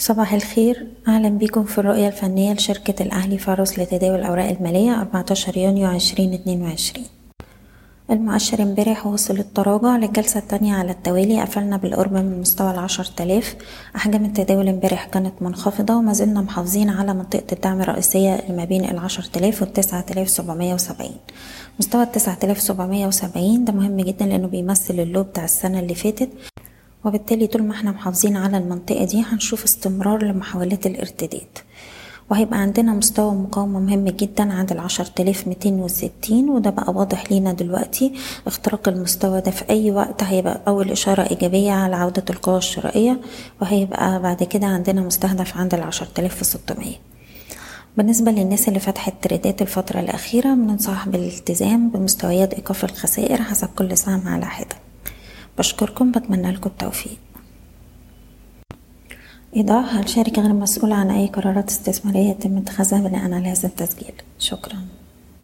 صباح الخير. أهلا بكم في الرؤية الفنية لشركة الأهلي فاروس لتداول الأوراق المالية 14 يونيو 2022 المؤشر امبارح وصل التراجع للجلسة التانية على التوالي. قفلنا بالقرب من مستوى العشر تلاف. أحجام التداول امبارح كانت منخفضة وما زلنا محافظين على منطقة الدعم الرئيسية اللي ما بين العشر تلاف والتسعة تلاف سبعمية وسبعين. مستوى التسعة تلاف سبعمية وسبعين ده مهم جدا لأنه بيمثل اللو بتاع السنة اللي فاتت. وبالتالي طول ما إحنا محافظين على المنطقة دي هنشوف استمرار لمحاولات الارتداد. وهيبقى عندنا مستوى مقاومة مهم جدا عند العشر تلاف ميتين وستين وده بقى واضح لينا دلوقتي. اختراق المستوى ده في أي وقت هيبقى أول إشارة إيجابية على عودة القوى الشرائية وهيبقى بعد كده عندنا مستهدف عند العشر تلاف وستمية. بالنسبة للناس اللي فتحت تريدات الفترة الأخيرة بننصح بالالتزام بمستويات إيقاف الخسائر حسب كل سهم على حدة. بشكركم بتمنى لكم التوفيق. إيضاح الشركة غير مسؤولة عن أي قرارات استثمارية يتم اتخاذها بناء على هذا التسجيل. شكرا.